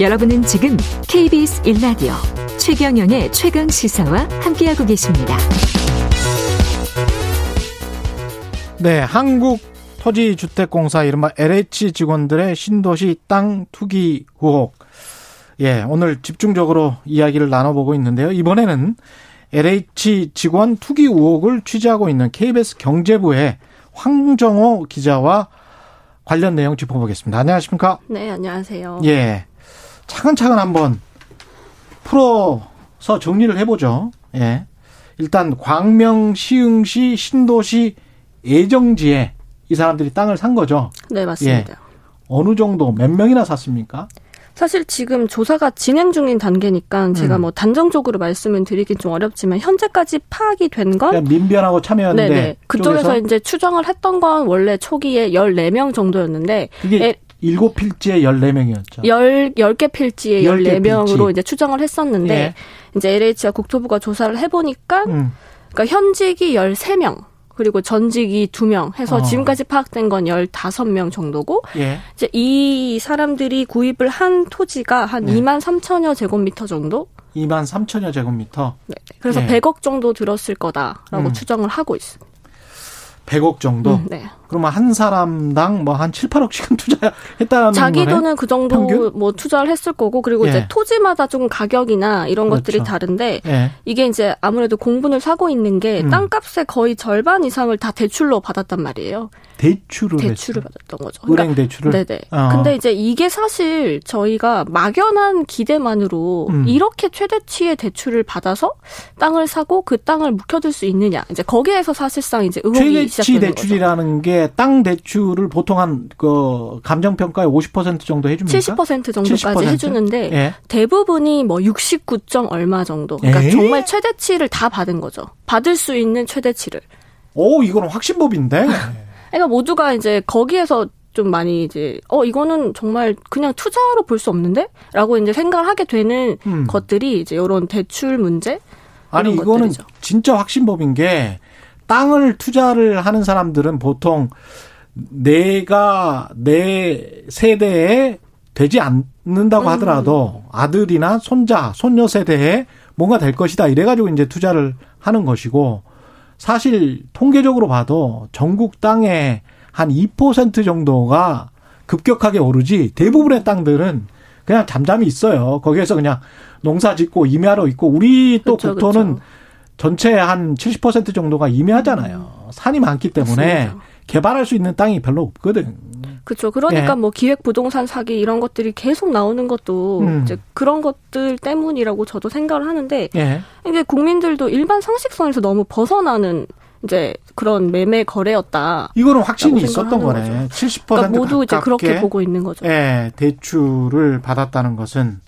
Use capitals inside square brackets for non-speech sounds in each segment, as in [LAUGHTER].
여러분은 지금 KBS 1라디오 최경영의 최강 시사와 함께하고 계십니다. 네, 한국 토지 주택 공사 이른바 LH 직원들의 신도시 땅 투기 의혹. 예, 오늘 집중적으로 이야기를 나눠보고 있는데요. 이번에는 LH 직원 투기 의혹을 취재하고 있는 KBS 경제부의 황정호 기자와 관련 내용 짚어보겠습니다. 안녕하십니까? 네, 안녕하세요. 예. 차근차근 한번 풀어서 정리를 해보죠. 예. 일단 광명 시흥시 신도시 예정지에 이 사람들이 땅을 산 거죠. 네, 맞습니다. 예. 어느 정도 몇 명이나 샀습니까? 사실 지금 조사가 진행 중인 단계니까 제가 음. 뭐 단정적으로 말씀을 드리긴 좀 어렵지만 현재까지 파악이 된 건 민변하고 참여연대 네네. 그쪽에서 쪽에서 이제 추정을 했던 건 원래 초기에 14명 정도였는데 에- 일곱 필지에 14명이었죠. 열 10개 필지에 10개 14명으로 필지. 이제 추정을 했었는데 예. 이제 LH와 국토부가 조사를 해보니까 음. 그러니까 현직이 13명 그리고 전직이 2명 해서 어. 지금까지 파악된 건 15명 정도고 예. 이제 이 사람들이 구입을 한 토지가 한 네. 2만 3천여 제곱미터 정도? 2만 3천여 제곱미터. 네. 그래서 예. 100억 정도 들었을 거다라고 음. 추정을 하고 있습니다. 100억 정도. 음, 네. 그러면 한 사람당 뭐 한 7, 8억씩은 [LAUGHS] 투자했다는 자기 거네. 돈은 그 정도 평균? 뭐 투자를 했을 거고 그리고 예. 이제 토지마다 조금 가격이나 이런 것들이 그렇죠. 다른데 예. 이게 이제 아무래도 공분을 사고 있는 게 음. 땅값의 거의 절반 이상을 다 대출로 받았단 말이에요. 대출을 대출을 했어요. 받았던 거죠. 그러니까 은행 대출을. 네네. 어. 근데 이제 이게 사실 저희가 막연한 기대만으로 음. 이렇게 최대치의 대출을 받아서 땅을 사고 그 땅을 묵혀둘 수 있느냐. 이제 거기에서 사실상 이제 의혹이 시작되는. 대출이라는 게 땅 대출을 보통 한 그 감정 평가의 50% 정도 해줍니까? 70% 정도까지 70%? 해주는데 예. 대부분이 뭐 69점 얼마 정도. 그러니까 에이? 정말 최대치를 다 받은 거죠. 받을 수 있는 최대치를. 오, 이거는 확신법인데. [LAUGHS] 그러니까 모두가 이제 거기에서 좀 많이 이제 어 이거는 정말 그냥 투자로 볼 수 없는데라고 이제 생각을 하게 되는 음. 것들이 이제 이런 대출 문제 아니 이거는 것들이죠. 진짜 확신법인 게 땅을 투자를 하는 사람들은 보통 내가 내 세대에 되지 않는다고 음. 하더라도 아들이나 손자, 손녀 세대에 뭔가 될 것이다 이래가지고 이제 투자를 하는 것이고 사실 통계적으로 봐도 전국 땅의 한 2% 정도가 급격하게 오르지 대부분의 땅들은 그냥 잠잠히 있어요. 거기에서 그냥 농사 짓고 임야로 있고 우리 또 그렇죠, 국토는 그렇죠. 전체 한70% 정도가 임야잖아요. 산이 많기 때문에 맞습니다. 개발할 수 있는 땅이 별로 없거든. 그렇죠. 그러니까 예. 뭐 기획 부동산 사기 이런 것들이 계속 나오는 것도 음. 이제 그런 것들 때문이라고 저도 생각을 하는데 예. 이게 국민들도 일반 상식선에서 너무 벗어나는 이제 그런 매매 거래였다. 이거는 확신이 있었던 거네. 70% 그러니까 모두 이제 그렇게 보고 있는 거죠. 예, 대출을 받았다는 것은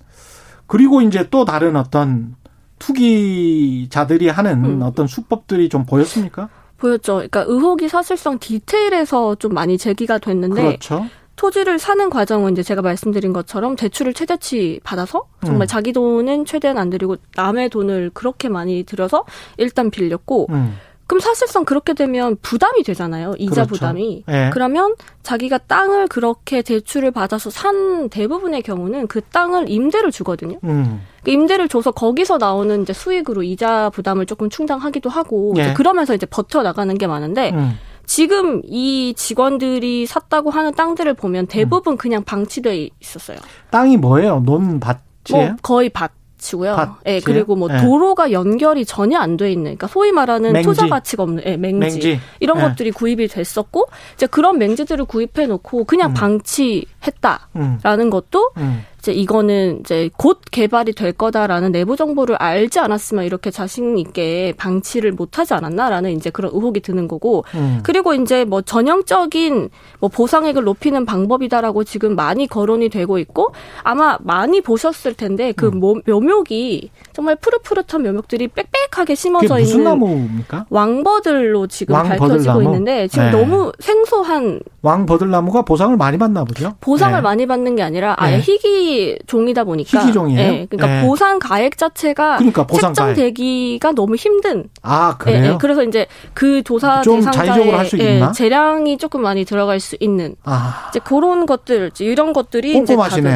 그리고 이제 또 다른 어떤 투기자들이 하는 음. 어떤 수법들이 좀 보였습니까? 보였죠. 그러니까 의혹이 사실상 디테일에서 좀 많이 제기가 됐는데 그렇죠. 토지를 사는 과정은 이제 제가 말씀드린 것처럼 대출을 최대치 받아서 정말 음. 자기 돈은 최대한 안 들이고 남의 돈을 그렇게 많이 들여서 일단 빌렸고 음. 그럼 사실상 그렇게 되면 부담이 되잖아요. 이자 그렇죠. 부담이. 예. 그러면 자기가 땅을 그렇게 대출을 받아서 산 대부분의 경우는 그 땅을 임대를 주거든요. 음. 그 임대를 줘서 거기서 나오는 이제 수익으로 이자 부담을 조금 충당하기도 하고 예. 이제 그러면서 이제 버텨 나가는 게 많은데 음. 지금 이 직원들이 샀다고 하는 땅들을 보면 대부분 그냥 방치돼 있었어요. 땅이 뭐예요? 논밭이에요? 뭐 거의 밭 이고요. 밭이에요? 예, 그리고 뭐 예. 도로가 연결이 전혀 안 돼 있는, 그러니까 소위 말하는 맹지. 투자 가치가 없는, 예, 맹지. 맹지. 이런 예. 것들이 구입이 됐었고, 이제 그런 맹지들을 구입해 놓고 그냥 음. 방치했다라는 음. 것도 음. 이제 이거는 이제 곧 개발이 될 거다라는 내부 정보를 알지 않았으면 이렇게 자신 있게 방치를 못 하지 않았나라는 이제 그런 의혹이 드는 거고 음. 그리고 이제 뭐 전형적인 뭐 보상액을 높이는 방법이다라고 지금 많이 거론이 되고 있고 아마 많이 보셨을 텐데 그 음. 모- 묘목이 정말 푸릇푸릇한 묘목들이 빽빽하게 심어져 무슨 있는 나무입니까? 왕버들로 지금 밝혀지고 왕버들나무? 있는데 지금 네. 너무 생소한 왕버들나무가 보상을 많이 받나 보죠? 보상을 네. 많이 받는 게 아니라 아예 네. 희귀 희귀 종이다 보니까 희귀 종이에요? 예, 그러니까 예. 보상 가액 자체가 그러니까 보상 가액. 책정되기가 너무 힘든 아 예, 그래요? 예. 그래서 이제 그 조사 좀 대상자의 예? 재량이 조금 많이 들어갈 수 있는 아 이제 그런 것들 이런 것들이 이제 다들 꼼꼼하시네.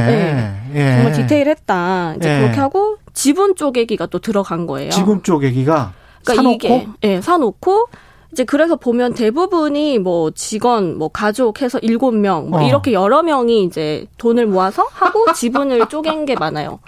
예, 예. 정말 디테일했다. 이제 예. 그렇게 하고 지분 쪼개기가 또 들어간 거예요. 지분 쪼개기가 그러니까 사놓고 이게 예, 사놓고 이제 그래서 보면 대부분이 뭐 직원, 뭐 가족 해서 일곱 명, 뭐 어. 이렇게 여러 명이 이제 돈을 모아서 하고 [LAUGHS] 지분을 쪼갠 게 많아요.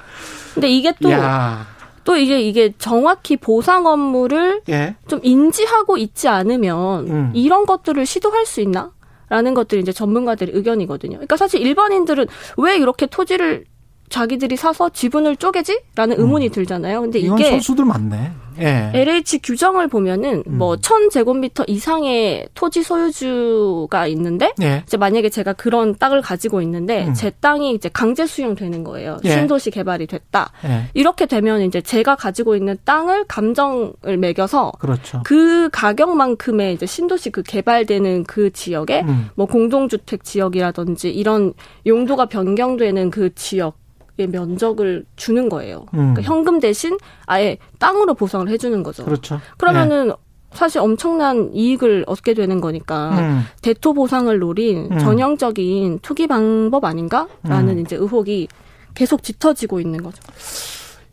근데 이게 또, 야. 또 이게, 이게 정확히 보상 업무를 예. 좀 인지하고 있지 않으면 음. 이런 것들을 시도할 수 있나? 라는 것들이 이제 전문가들의 의견이거든요. 그러니까 사실 일반인들은 왜 이렇게 토지를 자기들이 사서 지분을 쪼개지? 라는 의문이 들잖아요. 근데 음. 이게 선수들 많네. 예. LH 규정을 보면은 음. 뭐 1000제곱미터 이상의 토지 소유주가 있는데 예. 이제 만약에 제가 그런 땅을 가지고 있는데 음. 제 땅이 이제 강제 수용되는 거예요. 예. 신도시 개발이 됐다. 예. 이렇게 되면 이제 제가 가지고 있는 땅을 감정을 매겨서 그렇죠. 그 가격만큼의 이제 신도시 그 개발되는 그 지역에 음. 뭐 공동주택 지역이라든지 이런 용도가 변경되는 그 지역 의 면적을 주는 거예요. 음. 그러니까 현금 대신 아예 땅으로 보상을 해주는 거죠. 그렇죠. 그러면은 사실 엄청난 이익을 얻게 되는 거니까 예. 음. 대토 보상을 노린 음. 전형적인 투기 방법 아닌가라는 음. 이제 의혹이 계속 짙어지고 있는 거죠.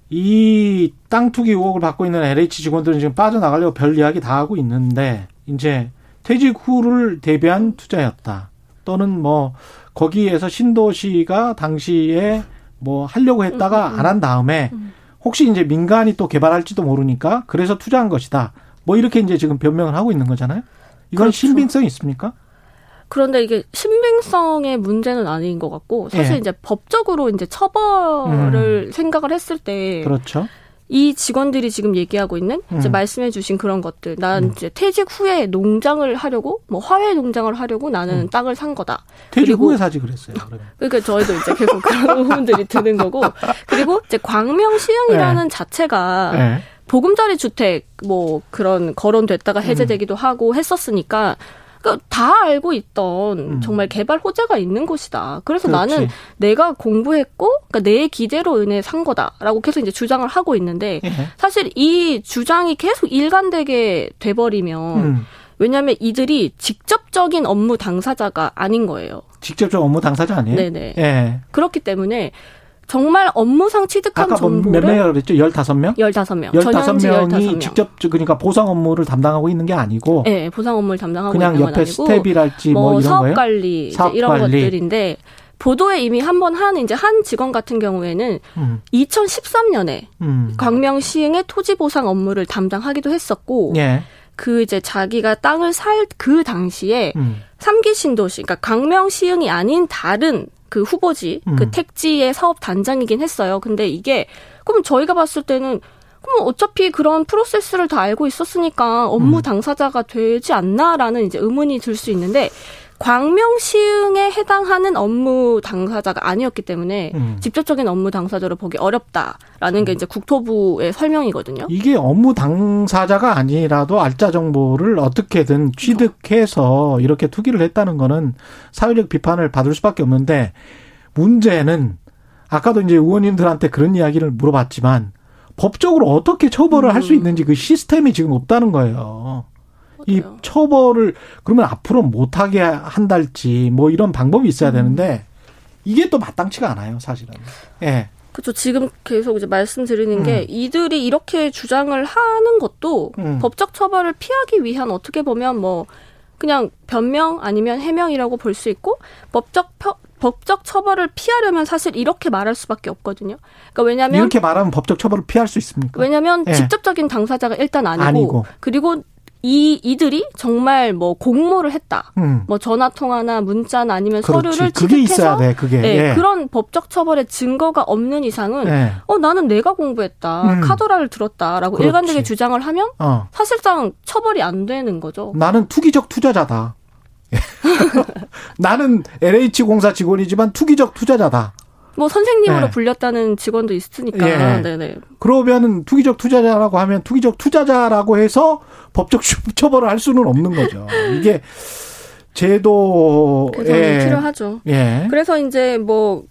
이 땅 투기 의혹을 받고 있는 LH 직원들은 지금 빠져나가려고 별 이야기 다 하고 있는데 이제 퇴직 후를 대비한 투자였다. 또는 뭐 거기에서 신도시가 당시에 뭐 하려고 했다가 음, 음, 안한 다음에 음. 혹시 이제 민간이 또 개발할지도 모르니까 그래서 투자한 것이다. 뭐 이렇게 이제 지금 변명을 하고 있는 거잖아요. 이건 그렇죠. 신빙성이 있습니까? 그런데 이게 신빙성의 문제는 아닌 것 같고 사실 예. 이제 법적으로 이제 처벌을 생각을 했을 때이 그렇죠. 직원들이 지금 얘기하고 있는 이제 음. 말씀해 주신 그런 것들 난 음. 이제 퇴직 후에 농장을 하려고 뭐 화훼 농장을 하려고 나는 음. 땅을 산 거다. 퇴직 후에 사지 그랬어요. 그러면. 그러니까 저희도 이제 계속 그런 [LAUGHS] 의문들이 드는 거고 그리고 이제 광명 시흥이라는 자체가 예. 보금자리 주택 뭐 그런 거론됐다가 음. 해제되기도 하고 했었으니까 그러니까 다 알고 있던 음. 정말 개발 호재가 있는 곳이다. 그래서 그렇지. 나는 내가 공부했고 그러니까 내 기대로 인해 산 거다라고 계속 이제 주장을 하고 있는데 예. 사실 이 주장이 계속 일관되게 돼버리면 음. 왜냐하면 이들이 직접적인 업무 당사자가 아닌 거예요. 직접적 업무 당사자 아니에요? 네네. 예. 그렇기 때문에 정말 업무상 취득한 뭐몇 정보를 명이라고 그랬죠? 15명? 15명. 15명이 15명. 직접 그러니까 보상 업무를 담당하고 있는 게 아니고 네, 보상 업무를 담당하고 그냥 있는 건 옆에 아니고 스텝이랄지 뭐, 뭐, 이런 사업 거예요? 관리 사업 이런 관리. 것들인데 보도에 이미 한 번 한 이제 한 직원 같은 경우에는 음. 2013년에 음. 광명 시흥의 토지 보상 업무를 담당하기도 했었고 예. 그 이제 자기가 땅을 살 그 당시에 음. 삼기 신도시 그러니까 광명 시흥이 아닌 다른 그 후보지 음. 그 택지의 사업 단장이긴 했어요. 근데 이게 그럼 저희가 봤을 때는 그럼 어차피 그런 프로세스를 다 알고 있었으니까 업무 음. 당사자가 되지 않나라는 이제 의문이 들 수 있는데 광명 시흥에 해당하는 업무 당사자가 아니었기 때문에 음. 직접적인 업무 당사자로 보기 어렵다라는 게 이제 국토부의 설명이거든요. 이게 업무 당사자가 아니라도 알짜 정보를 어떻게든 취득해서 이렇게 투기를 했다는 거는 사회적 비판을 받을 수밖에 없는데 문제는 아까도 이제 의원님들한테 그런 이야기를 물어봤지만 법적으로 어떻게 처벌을 할수 음. 있는지 그 시스템이 지금 없다는 거예요. 이. 처벌을 그러면 앞으로 못하게 한달지 뭐 이런 방법이 있어야 음. 되는데 이게 또 마땅치가 않아요, 사실은. 예. 그렇죠. 지금 계속 이제 말씀드리는 음. 게 이들이 이렇게 주장을 하는 것도 음. 법적 처벌을 피하기 위한 어떻게 보면 뭐 그냥 변명 아니면 해명이라고 볼 수 있고 법적 펴- 법적 처벌을 피하려면 사실 이렇게 말할 수밖에 없거든요. 그러니까 왜냐하면 이렇게 말하면 법적 처벌을 피할 수 있습니까? 왜냐하면 예. 직접적인 당사자가 일단 아니고, 아니고. 그리고 이 이들이 정말 뭐 공모를 했다. 음. 뭐 전화 통화나 문자나 아니면 그렇지. 서류를 그게 취득해서 있어야 돼, 그게. 네, 예. 그런 법적 처벌의 증거가 없는 이상은 예. 어 나는 내가 공부했다 음. 카더라를 들었다라고 그렇지. 일관되게 주장을 하면 어. 사실상 처벌이 안 되는 거죠. 나는 투기적 투자자다. [LAUGHS] 나는 LH 공사 직원이지만 투기적 투자자다. 뭐 선생님으로 네. 불렸다는 직원도 있으니까. 예. 네네. 그러면은 투기적 투자자라고 하면 투기적 투자자라고 해서 법적 처벌을 할 수는 없는 거죠. 이게 제도에 필요하죠. 예. 그래서 이제 뭐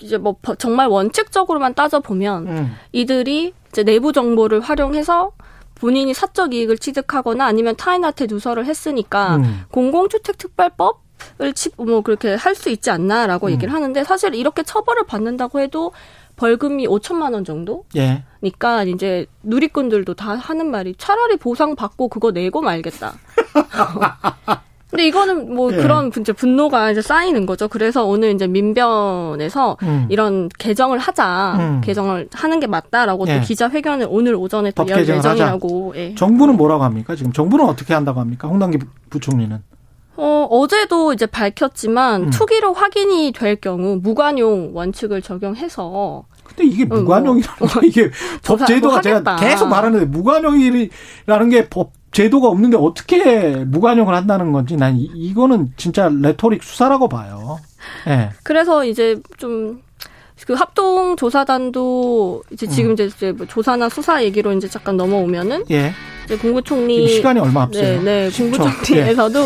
이제 뭐 버- 정말 원칙적으로만 따져 보면 음. 이들이 이제 내부 정보를 활용해서 본인이 사적 이익을 취득하거나 아니면 타인한테 누설을 했으니까 음. 공공주택특별법 을 치, 뭐 그렇게 할 수 있지 않나라고 음. 얘기를 하는데 사실 이렇게 처벌을 받는다고 해도 벌금이 5천만 원 정도? 예. 니까 이제 누리꾼들도 다 하는 말이 차라리 보상 받고 그거 내고 말겠다. [LAUGHS] 근데 이거는 뭐 예. 그런 이제 분노가 이제 쌓이는 거죠. 그래서 오늘 이제 민변에서 음. 이런 개정을 하자, 음. 개정을 하는 게 맞다라고 예. 또 기자회견을 오늘 오전에 또법 열. 예정이라고. 예. 정부는 뭐라고 합니까? 지금 정부는 어떻게 한다고 합니까? 홍남기 부- 부총리는. 어, 어제도 이제 밝혔지만 음. 투기로 확인이 될 경우 무관용 원칙을 적용해서 근데 이게 뭐, 무관용이라는 게 이게 법 제도가 뭐 제가. 계속 말하는데 무관용이라는 게 법 제도가 없는데 어떻게 무관용을 한다는 건지 난 이, 이거는 진짜 레토릭 수사라고 봐요. 예. 그래서 이제 좀그 합동 조사단도 이제 지금 이제 이제 뭐 조사나 수사 얘기로 이제 잠깐 넘어오면은 예. 이제 국무총리 지금 시간이 얼마 네, 없어요. 네, 10초. 국무총리에서도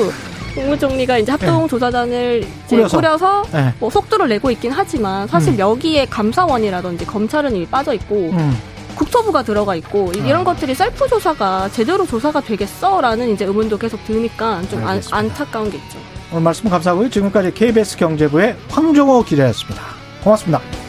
국무총리가 이제 합동 조사단을 이제 꾸려서. 꾸려서, 예. 뭐 속도를 내고 있긴 하지만 사실 음. 여기에 감사원이라든지 검찰은 이미 빠져 있고 음. 국토부가 들어가 있고 이런 아. 것들이 셀프 조사가 제대로 조사가 되겠어라는 이제 의문도 계속 드니까 좀 안. 안타까운 게 있죠. 오늘 말씀 감사하고요. 지금까지 KBS 경제부의 황정호 기자였습니다. 고맙습니다.